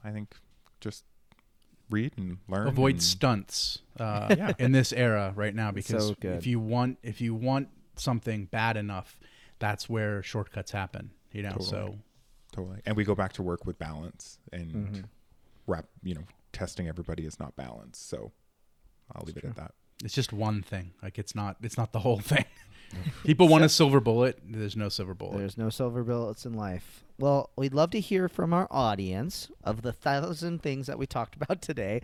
I think just read and learn. Avoid and- stunts uh, Yeah. in this era right now because So if you want if you want something bad enough, that's where shortcuts happen. You know, so Totally. totally. And we go back to work with balance and Mhm. wrap. You know, testing everybody is not balanced. So I'll leave it at that. it's just one thing. Like it's not it's not the whole thing. People want a silver bullet. There's no silver bullet. There's no silver bullets in life. Well, we'd love to hear from our audience of the thousand things that we talked about today.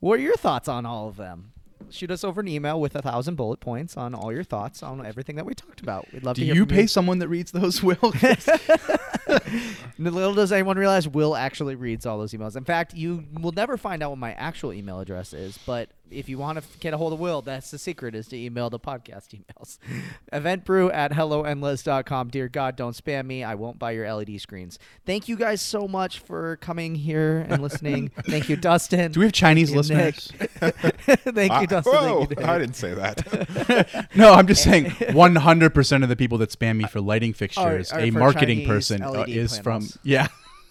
What are your thoughts on all of them? Shoot us over an email with a thousand bullet points on all your thoughts on everything that we talked about. We'd love Do to hear you from pay someone that reads those, Will? Little does anyone realize Will actually reads all those emails. In fact, you will never find out what my actual email address is. But if you want to f- get a hold of Will, that's the secret is to email the podcast emails. Eventbrew at helloendless.com. Dear God, don't spam me. I won't buy your LED screens. Thank you guys so much for coming here and listening. Thank you, Dustin. Do we have Chinese Thank you, listeners? Thank you, I- Dustin. whoa, Thank you, Nick. I didn't say that. no, I'm just saying 100% of the people that spam me for lighting fixtures, are a for marketing Chinese person uh, LED is from yeah.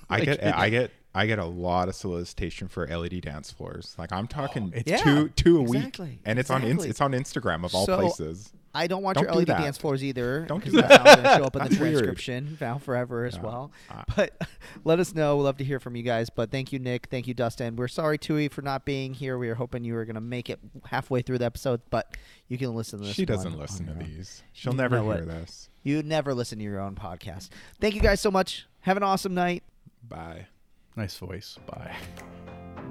I Like- get I get I get a lot of solicitation for LED dance floors. Like I'm talking it's- Yeah, two two a exactly, week, and it's on exactly. in, it's on Instagram of all So- places. I don't want Don't your do LED that. dance floors either. Don't do 'cause that. that's how it's gonna show up in the weird. transcription. Vow forever as Yeah. well. Ah. But let us know. We'd love to hear from you guys. But thank you, Nick. Thank you, Dustin. We're sorry, Tui, for not being here. We were hoping you were going to make it halfway through the episode, but you can listen to this. She doesn't listen to these. She'll You never hear what? this. You never listen to your own podcast. Thank you guys so much. Have an awesome night. Bye. Nice voice. Bye.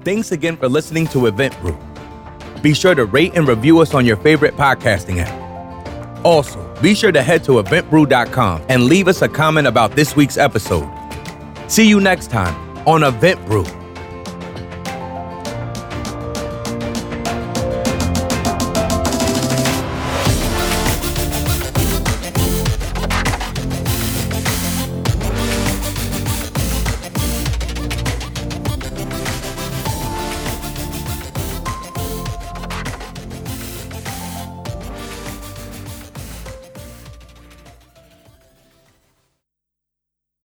Thanks again for listening to Event Brew. Be sure to rate and review us on your favorite podcasting app. Also, be sure to head to eventbrew.com and leave us a comment about this week's episode. See you next time on Event Brew.